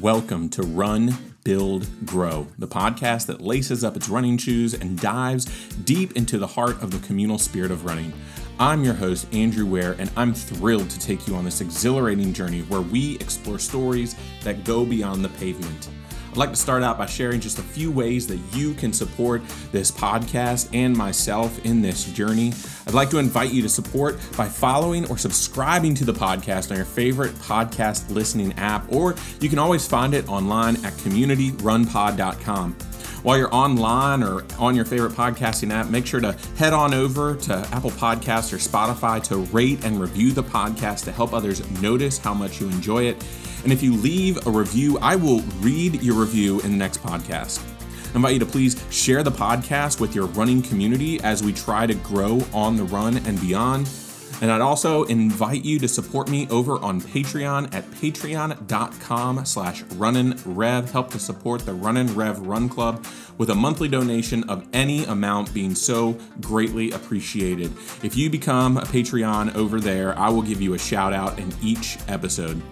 Welcome to Run, Build, Grow, the podcast that laces up its running shoes and dives deep into the heart of the communal spirit of running. I'm your host, Andrew Ware, and I'm thrilled to take you on this exhilarating journey where we explore stories that go beyond the pavement. I'd like to start out by sharing just a few ways that you can support this podcast and myself in this journey. I'd like to invite you to support by following or subscribing to the podcast on your favorite podcast listening app, or you can always find it online at communityrunpod.com. While you're online or on your favorite podcasting app, make sure to head on over to Apple Podcasts or Spotify to rate and review the podcast to help others notice how much you enjoy it. And if you leave a review, I will read your review in the next podcast. I invite you to please share the podcast with your running community as we try to grow on the run and beyond. And I'd also invite you to support me over on Patreon at patreon.com slash runninrev. Help to support the Runnin' Rev Run Club with a monthly donation of any amount being so greatly appreciated. If you become a Patreon over there, I will give you a shout out in each episode.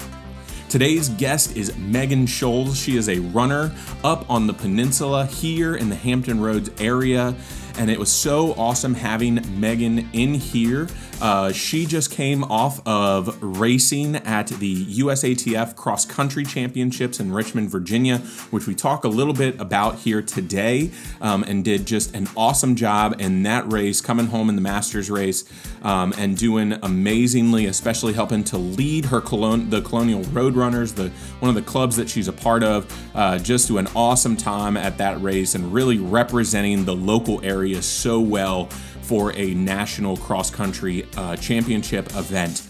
Today's guest is Megan Schulze. She is a runner up on the peninsula here in the Hampton Roads area and it was so awesome having Megan in here. Uh, she just came off of racing at the USATF Cross Country Championships in Richmond, Virginia, which we talk a little bit about here today, um, and did just an awesome job in that race, coming home in the Masters race, um, and doing amazingly, especially helping to lead her colon- the Colonial Roadrunners, the one of the clubs that she's a part of. Uh, just do an awesome time at that race and really representing the local area area so well for a national cross country uh, championship event.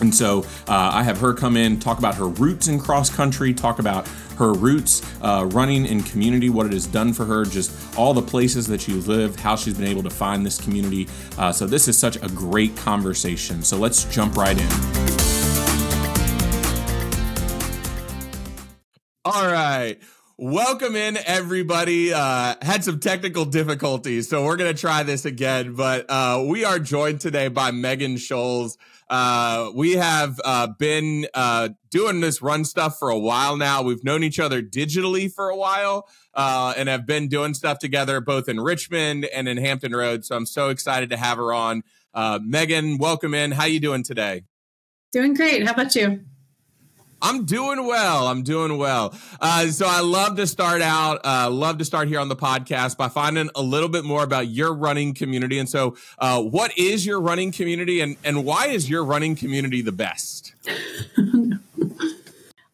And so uh, I have her come in, talk about her roots in cross country, talk about her roots uh, running in community, what it has done for her, just all the places that she lived, how she's been able to find this community. Uh, so this is such a great conversation. So let's jump right in. Welcome in, everybody. Uh, had some technical difficulties, so we're going to try this again. But uh, we are joined today by Megan Schulze. Uh, we have uh, been uh, doing this run stuff for a while now. We've known each other digitally for a while uh, and have been doing stuff together both in Richmond and in Hampton Road. So I'm so excited to have her on. Megan, welcome in. How are you doing today? Doing great. How about you? I'm doing well. I'm doing well. Uh, so I love to start out, uh, love to start here on the podcast by finding a little bit more about your running community. And so, uh, what is your running community, and and why is your running community the best?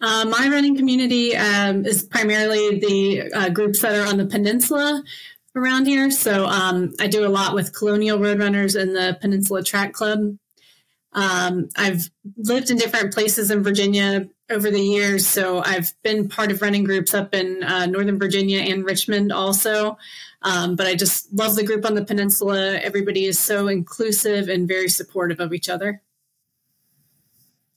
Uh, my running community um, is primarily the uh, groups that are on the peninsula around here. So um, I do a lot with Colonial Roadrunners and the Peninsula Track Club. Um, I've lived in different places in Virginia over the years. So I've been part of running groups up in uh, Northern Virginia and Richmond also. Um, but I just love the group on the peninsula. Everybody is so inclusive and very supportive of each other.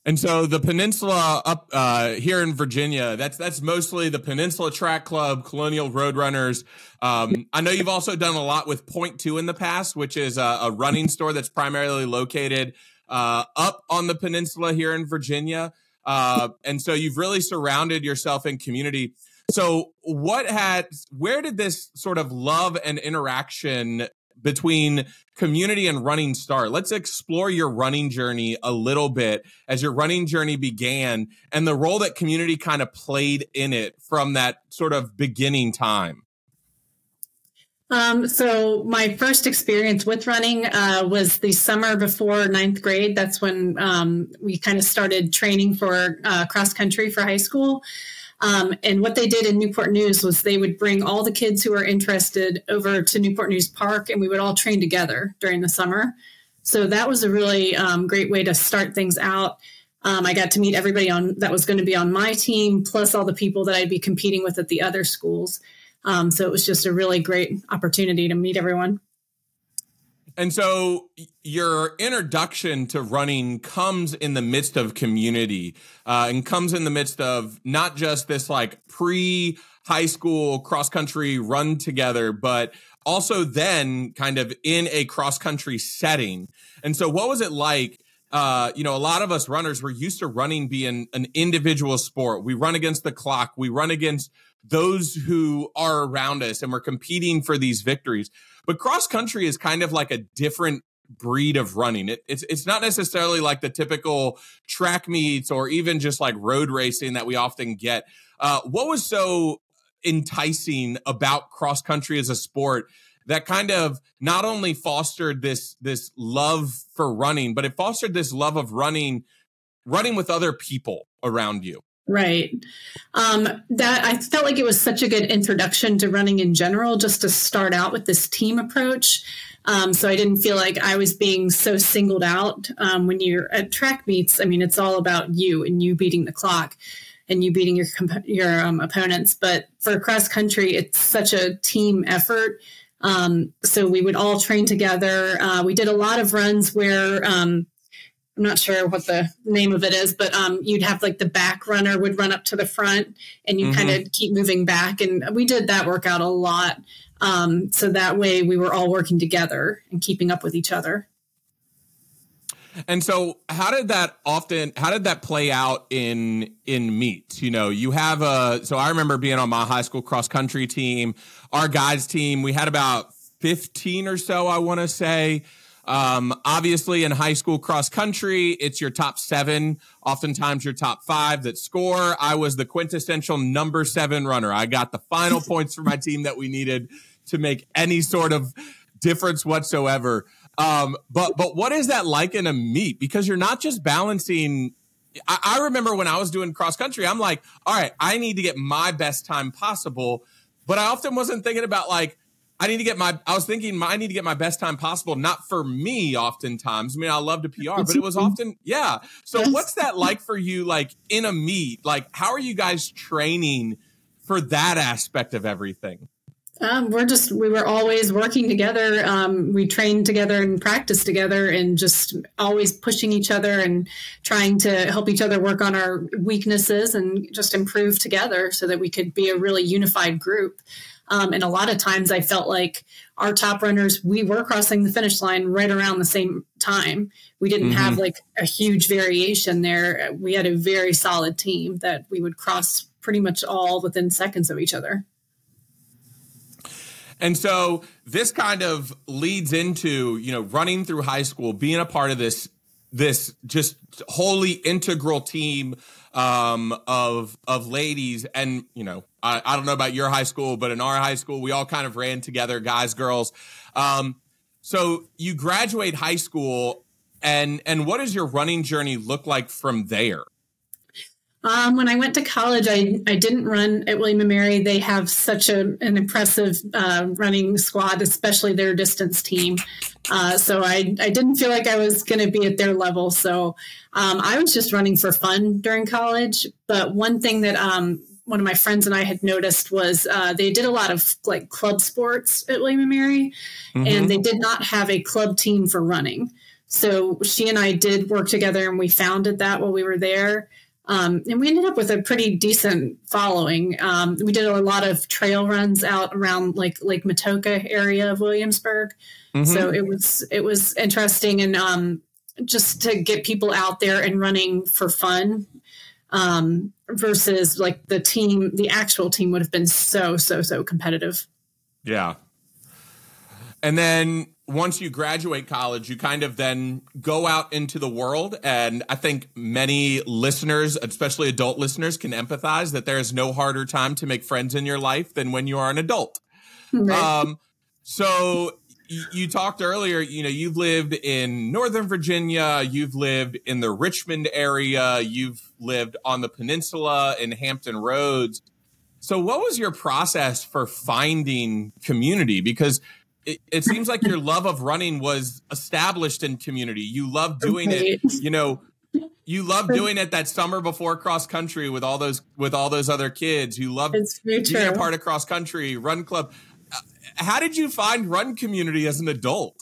And so the peninsula up uh, here in Virginia, that's that's mostly the Peninsula Track Club, Colonial Roadrunners. Um, I know you've also done a lot with Point Two in the past, which is a, a running store that's primarily located uh, up on the peninsula here in Virginia. Uh, and so you've really surrounded yourself in community. So what had where did this sort of love and interaction between community and running start? Let's explore your running journey a little bit as your running journey began and the role that community kind of played in it from that sort of beginning time. Um, so my first experience with running uh, was the summer before ninth grade. That's when um, we kind of started training for uh, cross country for high school. Um, and what they did in Newport News was they would bring all the kids who were interested over to Newport News Park, and we would all train together during the summer. So that was a really um, great way to start things out. Um, I got to meet everybody on that was going to be on my team, plus all the people that I'd be competing with at the other schools. Um, so it was just a really great opportunity to meet everyone. And so your introduction to running comes in the midst of community uh, and comes in the midst of not just this like pre high school cross country run together, but also then kind of in a cross country setting. And so, what was it like uh, you know, a lot of us runners, we're used to running being an individual sport. We run against the clock. We run against those who are around us and we're competing for these victories. But cross country is kind of like a different breed of running. It, it's it's not necessarily like the typical track meets or even just like road racing that we often get. Uh, what was so enticing about cross country as a sport that kind of not only fostered this this love for running, but it fostered this love of running running with other people around you. Right. Um, that I felt like it was such a good introduction to running in general, just to start out with this team approach. Um, so I didn't feel like I was being so singled out. Um, when you're at track meets, I mean, it's all about you and you beating the clock and you beating your your um, opponents. But for cross country, it's such a team effort. Um, so we would all train together. Uh, we did a lot of runs where um, I'm not sure what the name of it is, but um, you'd have like the back runner would run up to the front and you mm-hmm. kind of keep moving back. And we did that workout a lot. Um, so that way we were all working together and keeping up with each other. And so how did that often how did that play out in in meets? You know, you have a so I remember being on my high school cross country team, our guys team, we had about 15 or so, I want to say. Um, obviously, in high school cross country, it's your top seven, oftentimes your top five that score. I was the quintessential number seven runner. I got the final points for my team that we needed to make any sort of difference whatsoever. Um, but but what is that like in a meet? Because you're not just balancing. I, I remember when I was doing cross country, I'm like, all right, I need to get my best time possible. But I often wasn't thinking about like, I need to get my, I was thinking I need to get my best time possible, not for me oftentimes. I mean, I love to PR, but it was often, yeah. So what's that like for you, like in a meet? Like, how are you guys training for that aspect of everything? Um, we're just we were always working together. Um, we trained together and practiced together, and just always pushing each other and trying to help each other work on our weaknesses and just improve together, so that we could be a really unified group. Um, and a lot of times, I felt like our top runners we were crossing the finish line right around the same time. We didn't mm-hmm. have like a huge variation there. We had a very solid team that we would cross pretty much all within seconds of each other. And so this kind of leads into, you know, running through high school, being a part of this this just wholly integral team um, of of ladies. And you know I, I don't know about your high school but in our high school we all kind of ran together guys girls. Um, so you graduate high school and and what does your running journey look like from there um, when I went to college, I, I didn't run at William & Mary. They have such a, an impressive uh, running squad, especially their distance team. Uh, so I, I didn't feel like I was going to be at their level. So um, I was just running for fun during college. But one thing that um, one of my friends and I had noticed was uh, they did a lot of like club sports at William & Mary, mm-hmm. and they did not have a club team for running. So she and I did work together, and we founded that while we were there. Um, and we ended up with a pretty decent following. Um, we did a lot of trail runs out around like Lake Matoaka area of Williamsburg. Mm-hmm. So it was it was interesting and um, just to get people out there and running for fun um, versus like the team, the actual team would have been so so so competitive. Yeah. And then once you graduate college, you kind of then go out into the world. And I think many listeners, especially adult listeners, can empathize that there is no harder time to make friends in your life than when you are an adult. Right. Um, so you talked earlier, you know, you've lived in Northern Virginia, you've lived in the Richmond area, you've lived on the peninsula in Hampton Roads. So what was your process for finding community? Because it, it, seems like your love of running was established in community. You love doing it, you know, you love doing it that summer before cross country with all those with all those other kids. You love being a part of cross country, run club. Uh, how did you find run community as an adult?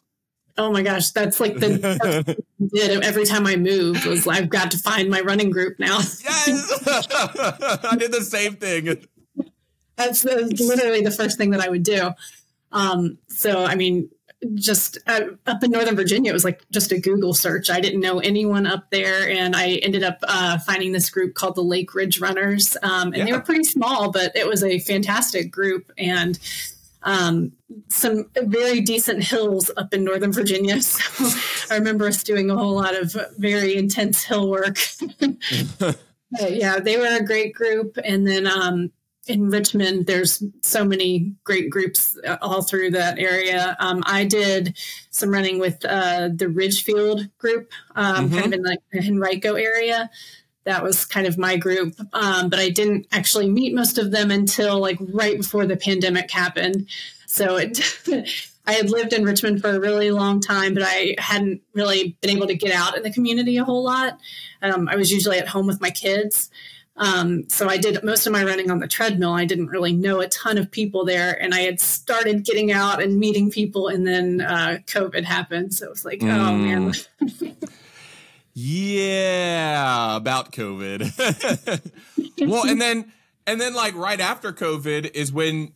Oh my gosh, that's like the did every time I moved was I've got to find my running group now. yes, I did the same thing. That's, that's literally the first thing that I would do. Um, so, I mean, just uh, up in Northern Virginia, it was like just a Google search. I didn't know anyone up there, and I ended up uh, finding this group called the Lake Ridge Runners, um, and yeah. they were pretty small, but it was a fantastic group and um, some very decent hills up in Northern Virginia. So I remember us doing a whole lot of very intense hill work. yeah, they were a great group, and then um, in Richmond, there's so many great groups all through that area. Um, I did some running with uh, the Ridgefield group, um, mm-hmm. kind of in like the Henrico area. That was kind of my group, um, but I didn't actually meet most of them until like right before the pandemic happened. So it, I had lived in Richmond for a really long time, but I hadn't really been able to get out in the community a whole lot. Um, I was usually at home with my kids. Um, so I did most of my running on the treadmill. I didn't really know a ton of people there, and I had started getting out and meeting people, and then uh, COVID happened. So it was like, mm. oh man. Yeah, about COVID. well, and then and then like right after COVID is when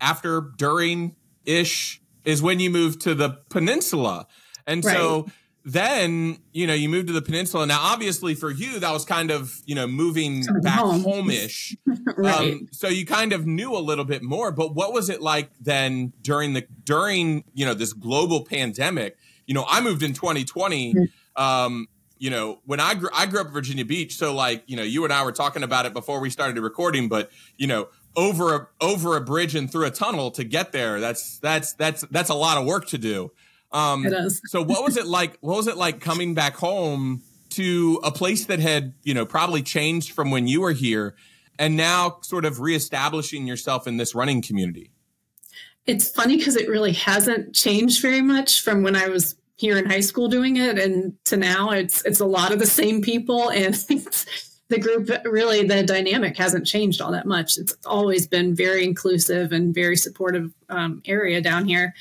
after during ish is when you move to the peninsula, and right. so then you know you moved to the peninsula now obviously for you that was kind of you know moving back home. home-ish right. Um, so you kind of knew a little bit more but what was it like then during the during you know this global pandemic you know i moved in 2020 mm-hmm. um, you know when i grew i grew up in virginia beach so like you know you and i were talking about it before we started recording but you know over a over a bridge and through a tunnel to get there that's that's that's that's a lot of work to do um, it is. so what was it like? What was it like coming back home to a place that had, you know, probably changed from when you were here and now sort of reestablishing yourself in this running community? It's funny because it really hasn't changed very much from when I was here in high school doing it and to now it's it's a lot of the same people and the group really the dynamic hasn't changed all that much it's always been very inclusive and very supportive um, area down here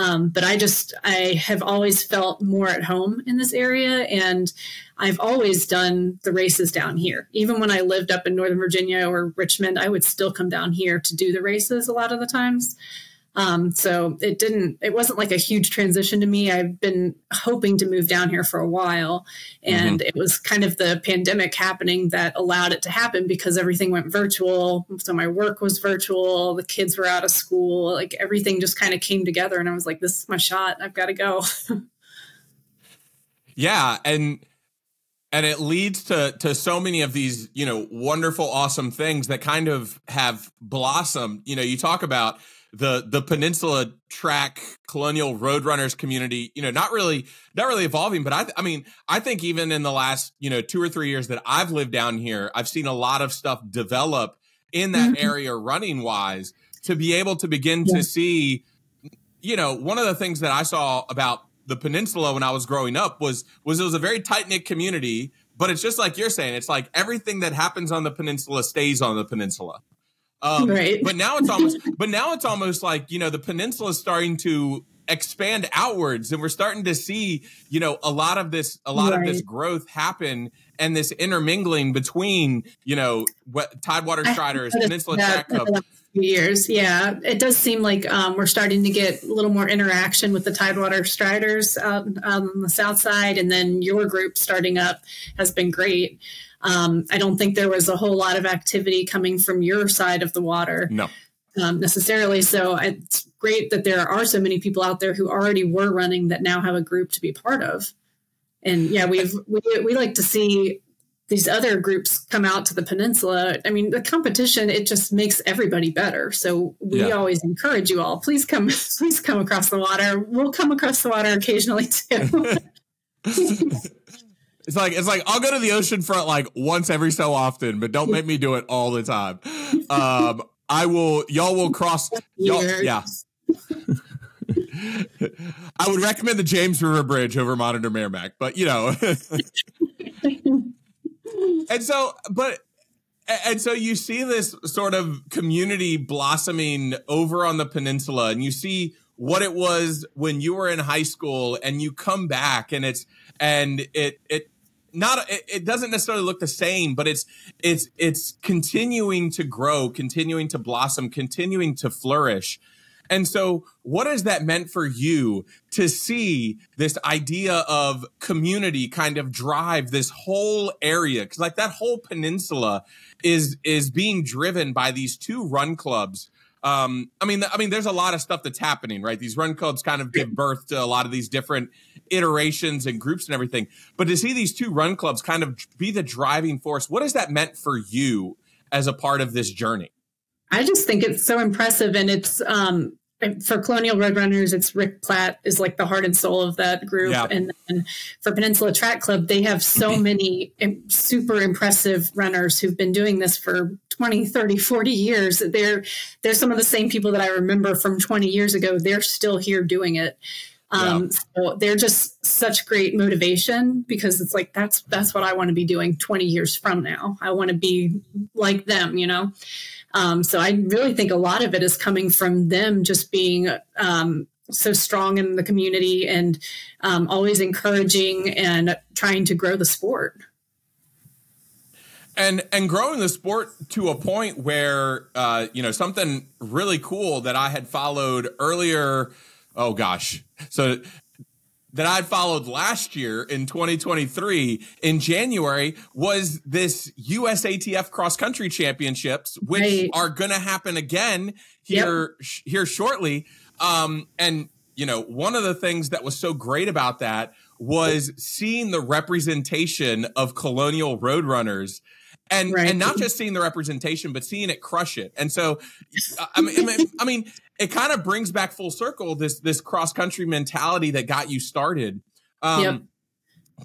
um, but I just, I have always felt more at home in this area. And I've always done the races down here. Even when I lived up in Northern Virginia or Richmond, I would still come down here to do the races a lot of the times. Um, so it didn't, it wasn't like a huge transition to me. I've been hoping to move down here for a while. And mm-hmm. it was kind of the pandemic happening that allowed it to happen because everything went virtual. So my work was virtual, the kids were out of school, like everything just kind of came together. And I was like, this is my shot. I've got to go. yeah. And, and it leads to to so many of these you know wonderful awesome things that kind of have blossomed you know you talk about the the peninsula track colonial roadrunners community you know not really not really evolving but i i mean i think even in the last you know two or three years that i've lived down here i've seen a lot of stuff develop in that mm-hmm. area running wise to be able to begin yeah. to see you know one of the things that i saw about the peninsula when i was growing up was was it was a very tight knit community but it's just like you're saying it's like everything that happens on the peninsula stays on the peninsula um, right. But now it's almost, but now it's almost like you know the peninsula is starting to expand outwards, and we're starting to see you know a lot of this, a lot right. of this growth happen, and this intermingling between you know what Tidewater Striders, Peninsula Track Club. Years, yeah, it does seem like um, we're starting to get a little more interaction with the Tidewater Striders um, on the south side, and then your group starting up has been great. Um, I don't think there was a whole lot of activity coming from your side of the water. No. Um, necessarily. So it's great that there are so many people out there who already were running that now have a group to be part of. And yeah, we've we, we like to see these other groups come out to the peninsula. I mean, the competition it just makes everybody better. So we yeah. always encourage you all. Please come, please come across the water. We'll come across the water occasionally too. It's like it's like I'll go to the ocean front like once every so often, but don't make me do it all the time. Um, I will. Y'all will cross. Y'all, yeah. I would recommend the James River Bridge over Monitor Merrimac, but you know. and so, but and so you see this sort of community blossoming over on the peninsula, and you see what it was when you were in high school, and you come back, and it's and it it not it, it doesn't necessarily look the same but it's it's it's continuing to grow continuing to blossom continuing to flourish And so, what has that meant for you to see this idea of community kind of drive this whole area? Because like that whole peninsula is is being driven by these two run clubs. Um, I mean, I mean, there's a lot of stuff that's happening, right? These run clubs kind of give birth to a lot of these different iterations and groups and everything. But to see these two run clubs kind of be the driving force, what has that meant for you as a part of this journey? I just think it's so impressive, and it's um, for Colonial Roadrunners, it's Rick Platt is like the heart and soul of that group, yeah. and then for Peninsula Track Club, they have so many super impressive runners who've been doing this for 20, 30, 40 years. They're they're some of the same people that I remember from 20 years ago. They're still here doing it. Um, yeah. So they're just such great motivation because it's like that's that's what I want to be doing 20 years from now. I want to be like them, you know. Um, so I really think a lot of it is coming from them just being um, so strong in the community and um, always encouraging and trying to grow the sport. And and growing the sport to a point where uh, you know something really cool that I had followed earlier. Oh gosh, so that I'd followed last year in 2023 in January was this USATF cross country championships, which right. are going to happen again here, yep. sh- here shortly. Um, and you know, one of the things that was so great about that was seeing the representation of colonial roadrunners and right. and not just seeing the representation, but seeing it crush it. And so, I mean, I mean, it kind of brings back full circle this this cross country mentality that got you started. Um, yep.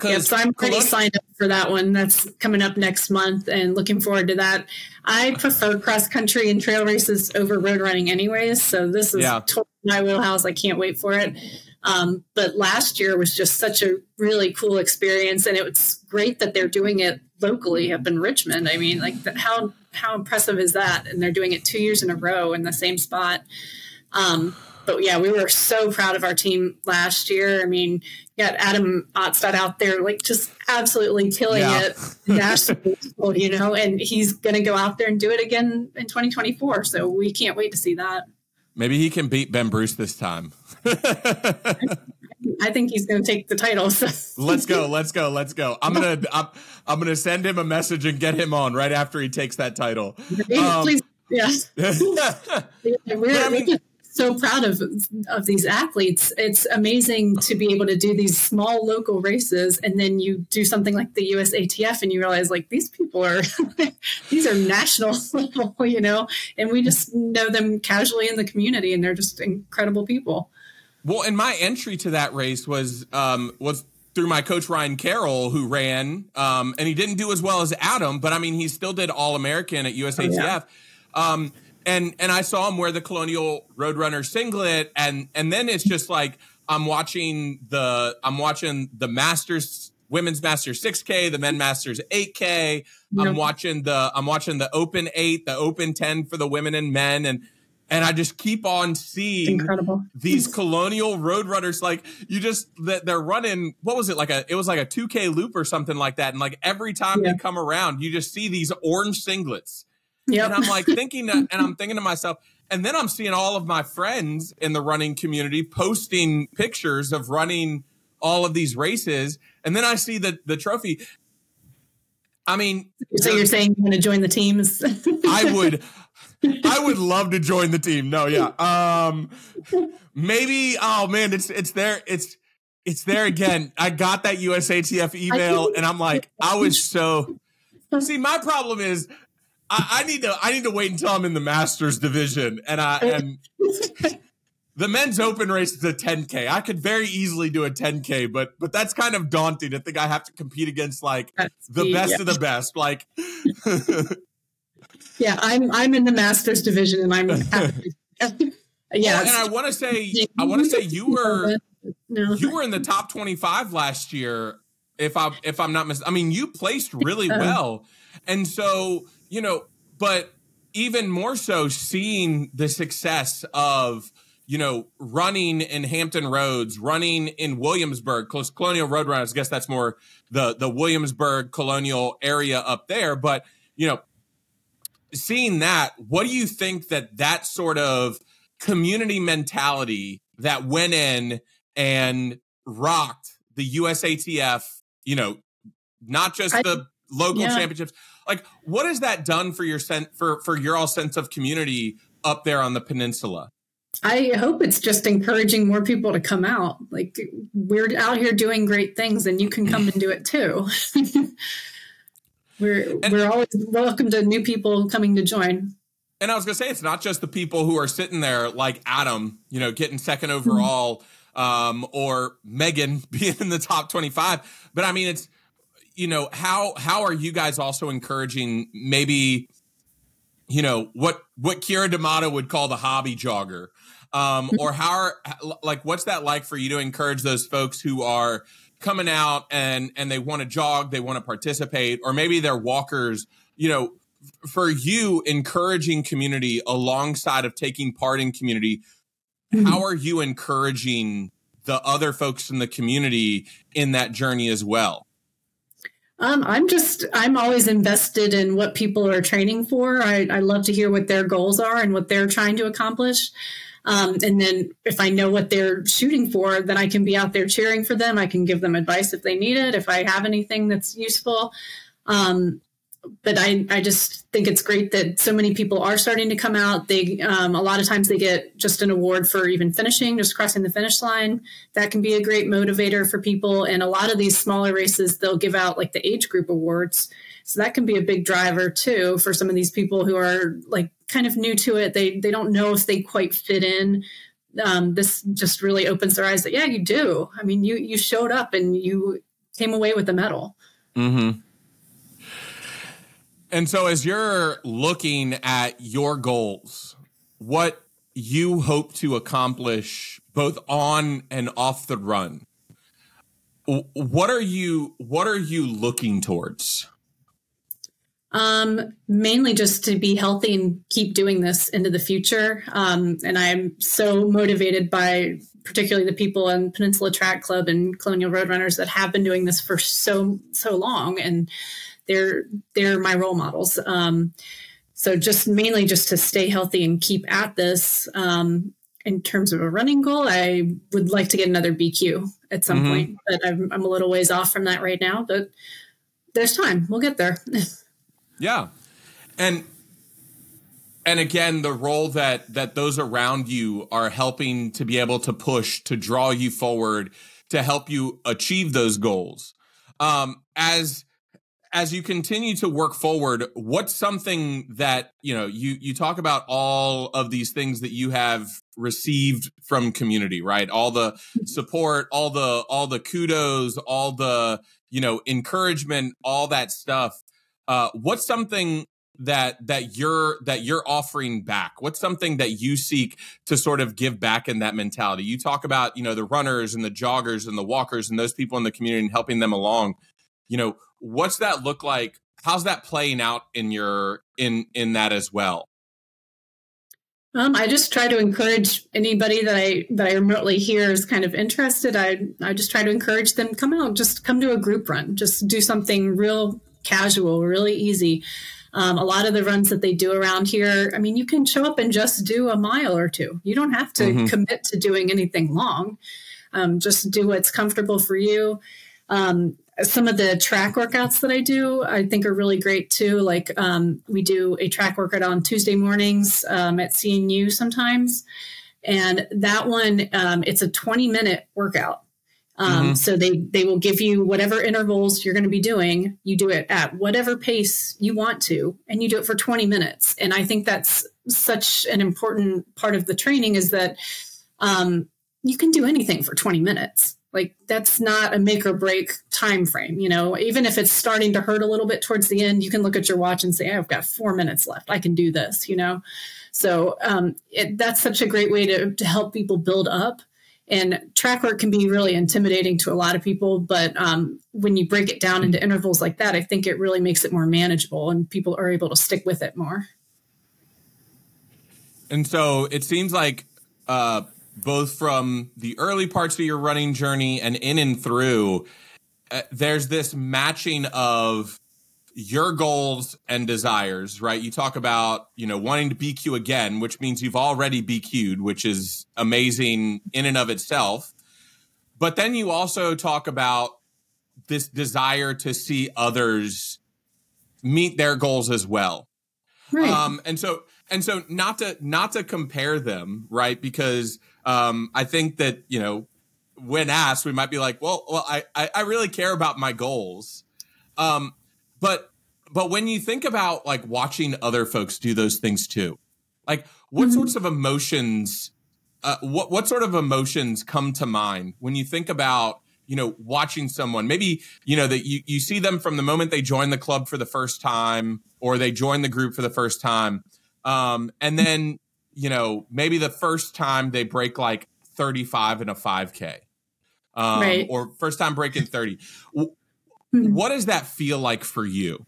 Yep, so I'm pretty signed up for that one. That's coming up next month, and looking forward to that. I prefer cross country and trail races over road running, anyways. So this is yeah. totally my wheelhouse. I can't wait for it. Um, but last year was just such a really cool experience, and it was great that they're doing it locally up in Richmond. I mean, like how how impressive is that? And they're doing it two years in a row in the same spot. Um, but yeah, we were so proud of our team last year. I mean, you got Adam Otstot out there, like just absolutely killing yeah. it nationally, you know, and he's going to go out there and do it again in 2024. So we can't wait to see that. Maybe he can beat Ben Bruce this time. I think he's going to take the title. So. let's go. Let's go. Let's go. I'm gonna I'm, I'm gonna send him a message and get him on right after he takes that title. Um, Please, yeah. we're, I mean, we're so proud of of these athletes. It's amazing to be able to do these small local races, and then you do something like the USATF, and you realize like these people are these are national level, you know, and we just know them casually in the community, and they're just incredible people. Well, and my entry to that race was um, was through my coach Ryan Carroll, who ran, um, and he didn't do as well as Adam, but I mean, he still did All American at USATF. Oh, yeah. um, and and I saw him wear the Colonial Roadrunner singlet, and and then it's just like I'm watching the I'm watching the Masters women's Masters 6K, the men Masters 8K. I'm watching the I'm watching the Open 8, the Open 10 for the women and men, and and I just keep on seeing Incredible. these colonial roadrunners. Like you just that they're running. What was it like a? It was like a 2K loop or something like that. And like every time yeah. you come around, you just see these orange singlets. Yeah. And I'm like thinking, to, and I'm thinking to myself, and then I'm seeing all of my friends in the running community posting pictures of running all of these races, and then I see the the trophy. I mean, so you're saying you want to join the teams? I would. I would love to join the team. No, yeah. Um maybe oh man, it's it's there it's it's there again. I got that USATF email and I'm like I was so See, my problem is I, I need to I need to wait until I'm in the masters division and I and the men's open race is a 10k. I could very easily do a 10k, but but that's kind of daunting. to think I have to compete against like the best yeah. of the best. Like yeah, I'm I'm in the masters division, and I'm yeah. And I want to say I want to say you were you were in the top 25 last year. If I if I'm not mis- I mean you placed really well, and so you know, but even more so seeing the success of you know, running in Hampton Roads, running in Williamsburg, close Colonial Roadrunners. I guess that's more the the Williamsburg Colonial area up there. But you know, seeing that, what do you think that that sort of community mentality that went in and rocked the USATF, you know, not just I, the local yeah. championships. Like, what has that done for your sense for for your all sense of community up there on the peninsula? I hope it's just encouraging more people to come out. Like we're out here doing great things, and you can come and do it too. we're and, we're always welcome to new people coming to join. And I was gonna say it's not just the people who are sitting there like Adam, you know, getting second overall, mm-hmm. um, or Megan being in the top twenty-five. But I mean, it's you know how how are you guys also encouraging maybe you know what what Keira D'Amato would call the hobby jogger, um, or how are like what's that like for you to encourage those folks who are coming out and and they want to jog, they want to participate, or maybe they're walkers, you know, for you encouraging community alongside of taking part in community, mm-hmm. how are you encouraging the other folks in the community in that journey as well? Um, I'm just, I'm always invested in what people are training for. I, I love to hear what their goals are and what they're trying to accomplish. Um, and then if I know what they're shooting for, then I can be out there cheering for them. I can give them advice if they need it, if I have anything that's useful. Um, but I, I just think it's great that so many people are starting to come out. They um, a lot of times they get just an award for even finishing, just crossing the finish line. That can be a great motivator for people. And a lot of these smaller races, they'll give out like the age group awards. So that can be a big driver too for some of these people who are like kind of new to it. They they don't know if they quite fit in. Um, this just really opens their eyes that yeah, you do. I mean, you you showed up and you came away with a medal. Mm-hmm. And so, as you're looking at your goals, what you hope to accomplish both on and off the run, what are you what are you looking towards? Um, mainly just to be healthy and keep doing this into the future. Um, and I'm so motivated by particularly the people in Peninsula Track Club and Colonial Roadrunners that have been doing this for so so long and they're they're my role models. Um, so just mainly just to stay healthy and keep at this. Um, in terms of a running goal, I would like to get another BQ at some mm-hmm. point, but I'm, I'm a little ways off from that right now. But there's time; we'll get there. yeah, and and again the role that that those around you are helping to be able to push to draw you forward to help you achieve those goals um as as you continue to work forward, what's something that, you know, you, you talk about all of these things that you have received from community, right? All the support, all the, all the kudos, all the, you know, encouragement, all that stuff. Uh, what's something that that you're that you're offering back what's something that you seek to sort of give back in that mentality you talk about you know the runners and the joggers and the walkers and those people in the community and helping them along you know what's that look like how's that playing out in your in in that as well um, I just try to encourage anybody that I that I remotely hear is kind of interested. I I just try to encourage them come out, just come to a group run, just do something real casual, really easy. Um, a lot of the runs that they do around here, I mean, you can show up and just do a mile or two. You don't have to mm-hmm. commit to doing anything long. Um, just do what's comfortable for you. Um, some of the track workouts that I do, I think are really great too. Like um, we do a track workout on Tuesday mornings um, at CNU sometimes, and that one um, it's a 20 minute workout. Um, mm-hmm. So they they will give you whatever intervals you're going to be doing. You do it at whatever pace you want to, and you do it for 20 minutes. And I think that's such an important part of the training is that um, you can do anything for 20 minutes like that's not a make or break time frame you know? Even if it's starting to hurt a little bit towards the end you can look at your watch and say i've got four minutes left. I can do this you know? So um, it, that's such a great way to, to help people build up. And track work can be really intimidating to a lot of people but um, when you break it down into intervals like that i think it really makes it more manageable and people are able to stick with it more. And so it seems like uh, both from the early parts of your running journey and in and through, uh, there's this matching of your goals and desires, right? You talk about, you know, wanting to BQ again, which means you've already BQ'd, which is amazing in and of itself. But then you also talk about this desire to see others meet their goals as well. Right. Um, and so and so not to not to compare them, right? Because um, I think that, you know, when asked, we might be like, well, well, I, I, I really care about my goals. Um, but but when you think about like watching other folks do those things too, like what mm-hmm. sorts of emotions uh, what what sort of emotions come to mind when you think about you know watching someone maybe you know that you, you see them from the moment they join the club for the first time or they join the group for the first time um, and then you know maybe the first time they break like 35 in a 5k um, right. or first time breaking 30 Hmm. What does that feel like for you?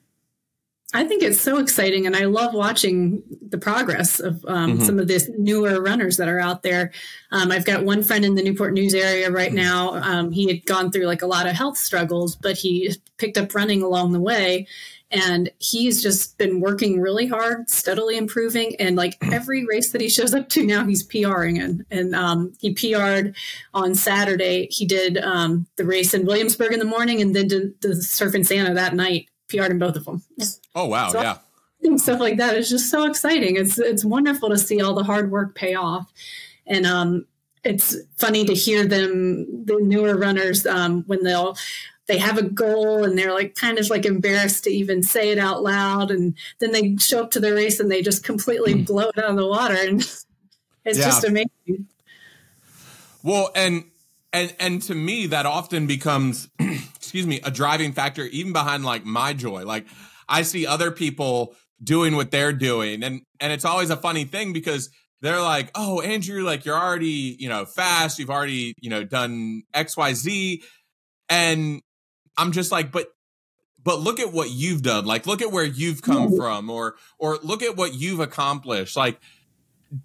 I think it's so exciting, and I love watching the progress of um, mm-hmm. some of these newer runners that are out there. Um, I've got one friend in the Newport News area right mm-hmm. now. Um, he had gone through like a lot of health struggles, but he picked up running along the way, and he's just been working really hard, steadily improving. And like every race that he shows up to now, he's PRing in. And um, he PR'd on Saturday. He did um, the race in Williamsburg in the morning, and then did the Surf-n-Santa that night PR'd in both of them. Oh wow, so yeah. Stuff like that is just so exciting. It's it's wonderful to see all the hard work pay off, and um, it's funny to hear them the newer runners um, when they'll they have a goal and they're like kind of like embarrassed to even say it out loud, and then they show up to the race and they just completely mm. blow it out of the water, and it's yeah. just amazing. Well, and and and to me that often becomes excuse me a driving factor even behind like my joy like i see other people doing what they're doing and and it's always a funny thing because they're like oh andrew like you're already you know fast you've already you know done xyz and i'm just like but but look at what you've done. Like look at where you've come from or or look at what you've accomplished. Like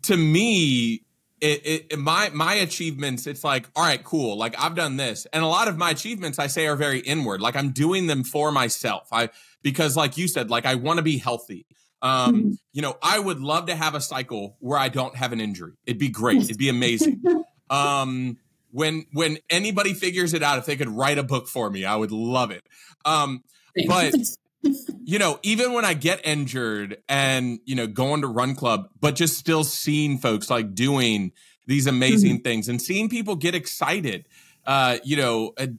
to me it, it, my my achievements it's like all right cool. Like i've done this. And a lot of my achievements i say are very inward. Like i'm doing them for myself. I because like you said like i want to be healthy. Um mm-hmm. you know i would love to have a cycle where i don't have an injury. It'd be great. It'd be amazing. Um when when anybody figures it out if they could write a book for me i would love it um but you know, even when I get injured and, you know, going to run club, but just still seeing folks like doing these amazing mm-hmm. things and seeing people get excited, uh, you know, it,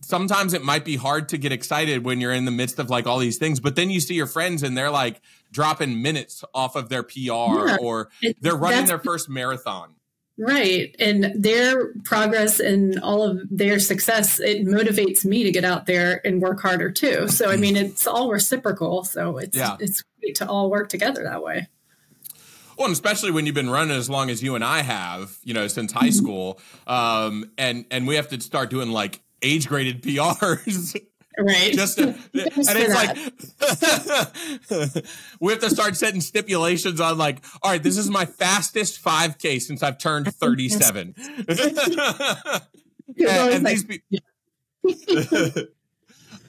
sometimes it might be hard to get excited when you're in the midst of like all these things, but then you see your friends and they're like dropping minutes off of their PR yeah, or they're running their first marathon. Right. And their progress and all of their success, it motivates me to get out there and work harder too. So I mean it's all reciprocal. So it's yeah. it's great to all work together that way. Well, and especially when you've been running as long as you and I have, you know, since high mm-hmm. school, um, and and we have to start doing like age graded PRs. Right. Just to, and it's like we have to start setting stipulations on like, all right, this is my fastest 5K since I've turned 37. and, and these people,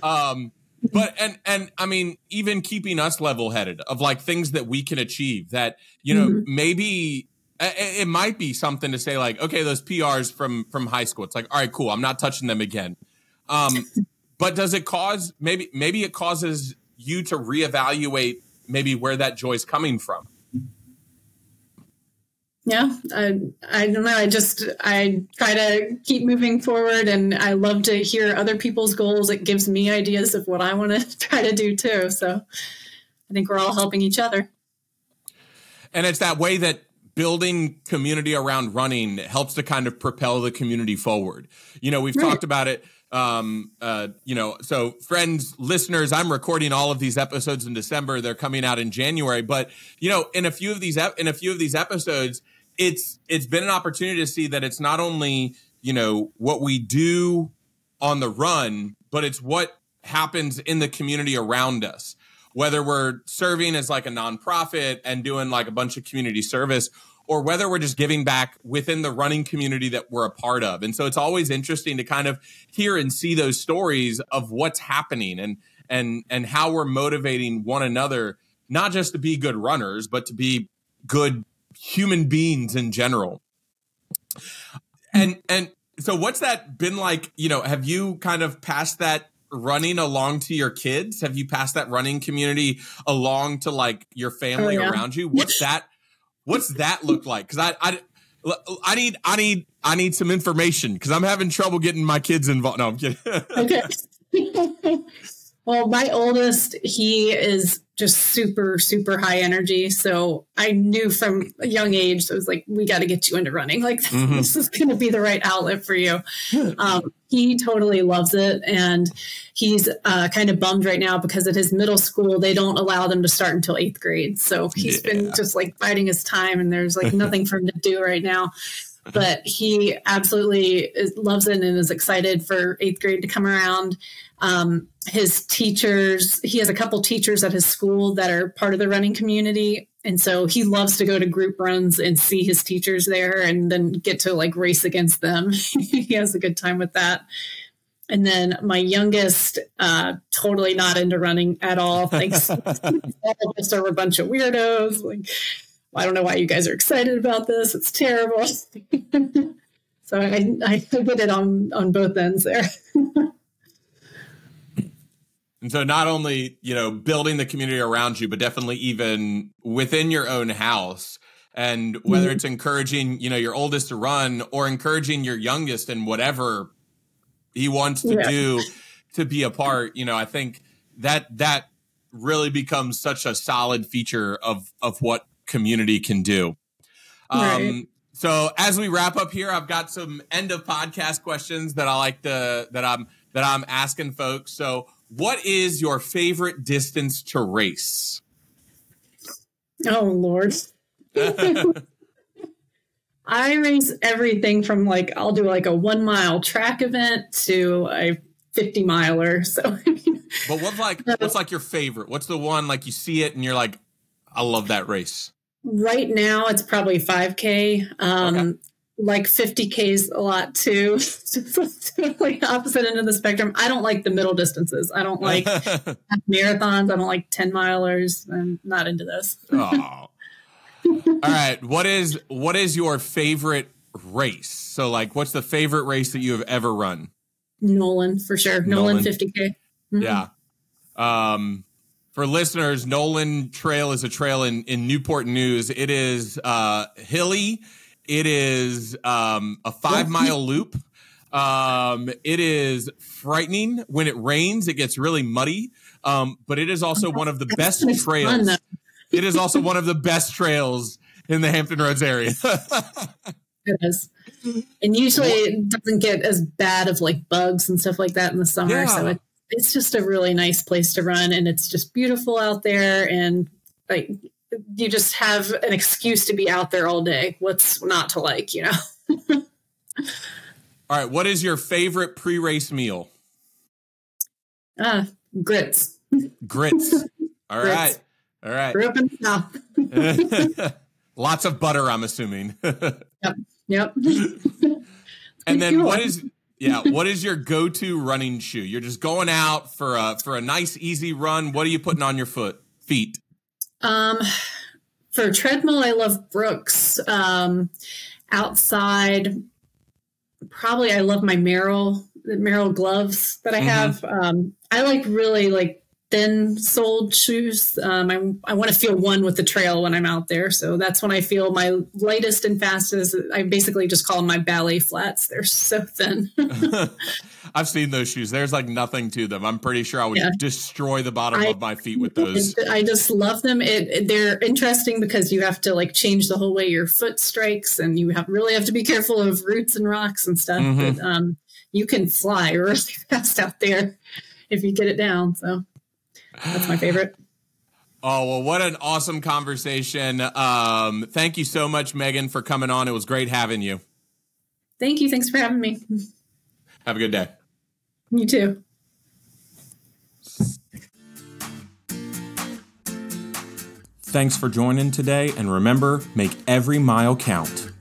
um, but and and I mean, even keeping us level headed of like things that we can achieve that you know mm-hmm. maybe it might be something to say like okay those prs from from high school it's like all right cool i'm not touching them again um but does it cause maybe maybe it causes you to reevaluate maybe where that joy is coming from? Yeah, I, I don't know. I just I try to keep moving forward, and I love to hear other people's goals. It gives me ideas of what I want to try to do too. So I think we're all helping each other. And it's that way that building community around running helps to kind of propel the community forward. You know, we've right. talked about it um, uh, you know, so friends, listeners, I'm recording all of these episodes in December. They're coming out in January, but you know, in a few of these, in a few of these episodes, it's, it's been an opportunity to see that it's not only, you know, what we do on the run, but it's what happens in the community around us. Whether we're serving as like a nonprofit and doing like a bunch of community service, or whether we're just giving back within the running community that we're a part of. And so it's always interesting to kind of hear and see those stories of what's happening and and and how we're motivating one another not just to be good runners but to be good human beings in general and and so what's that been like you know have you kind of passed that running along to your kids have you passed that running community along to like your family oh, yeah. around you what's that what's that look like because I, I I need, I need, I need some information because I'm having trouble getting my kids involved. No, I'm kidding. okay. well, my oldest, he is just super, super high energy. So I knew from a young age, so it was like, we got to get you into running. Like, mm-hmm. this is going to be the right outlet for you. Um, he totally loves it. And he's uh, kind of bummed right now because at his middle school, they don't allow them to start until eighth grade. So he's yeah. been just like biding his time, and there's like nothing for him to do right now but he absolutely is, loves it and is excited for eighth grade to come around. Um, his teachers, he has a couple teachers at his school that are part of the running community. And so he loves to go to group runs and see his teachers there and then get to like race against them. he has a good time with that. And then my youngest, uh, totally not into running at all. Thanks. all just are a bunch of weirdos. Like, I don't know why you guys are excited about this. It's terrible. so I, I get it on on both ends there. And so not only, you know, building the community around you, but definitely even within your own house. And whether mm-hmm. it's encouraging, you know, your oldest to run or encouraging your youngest and whatever he wants to yeah. do to be a part, you know, I think that that really becomes such a solid feature of of what community can do. Um, right. so as we wrap up here, I've got some end of podcast questions that I like to that I'm that I'm asking folks. So what is your favorite distance to race? Oh Lord. I race everything from like I'll do like a one mile track event to a 50 miler. So But what's like what's like your favorite? What's the one like you see it and you're like, I love that race? Right now it's probably 5K. Um okay like 50Ks a lot too. totally opposite end of the spectrum. I don't like the middle distances. I don't like marathons. I don't like 10 milers. I'm not into this. oh. All right. What is what is your favorite race? So like what's the favorite race that you have ever run? Noland for sure. Noland, Noland 50k. Mm-hmm. Yeah. Um for listeners, Noland Trail is a trail in, in Newport News. It is uh, hilly it is um, a five mile loop. Um, it is frightening when it rains. It gets really muddy. Um, but it is also one of the best trails. it is also one of the best trails in the Hampton Roads area. it is. And usually it doesn't get as bad of like bugs and stuff like that in the summer. Yeah. So it, it's just a really nice place to run and it's just beautiful out there. And like you just have an excuse to be out there all day. What's not to like, you know? all right. What is your favorite pre race meal? Uh, grits. Grits. All grits. right. All right. Grew up in the South. Lots of butter, I'm assuming. yep. Yep. and then what is yeah, what is your go-to running shoe? You're just going out for a for a nice easy run. What are you putting on your foot feet? Um, for treadmill, I love Brooks. Um, outside, probably I love my Merrell Merrell gloves that I mm-hmm. have. Um, I like really like thin soled shoes. Um, I, I want to feel one with the trail when I'm out there. So that's when I feel my lightest and fastest. I basically just call them my ballet flats. They're so thin. I've seen those shoes. There's like nothing to them. I'm pretty sure I would yeah. destroy the bottom I, of my feet with those. I just love them. It, they're interesting because you have to like change the whole way your foot strikes, and you have really have to be careful of roots and rocks and stuff. Mm-hmm. But um, you can fly really fast out there if you get it down. So that's my favorite. Oh, well, what an awesome conversation. Um, thank you so much, Megan, for coming on. It was great having you. Thank you. Thanks for having me. Have a good day. You too. Thanks for joining today, and remember make every mile count.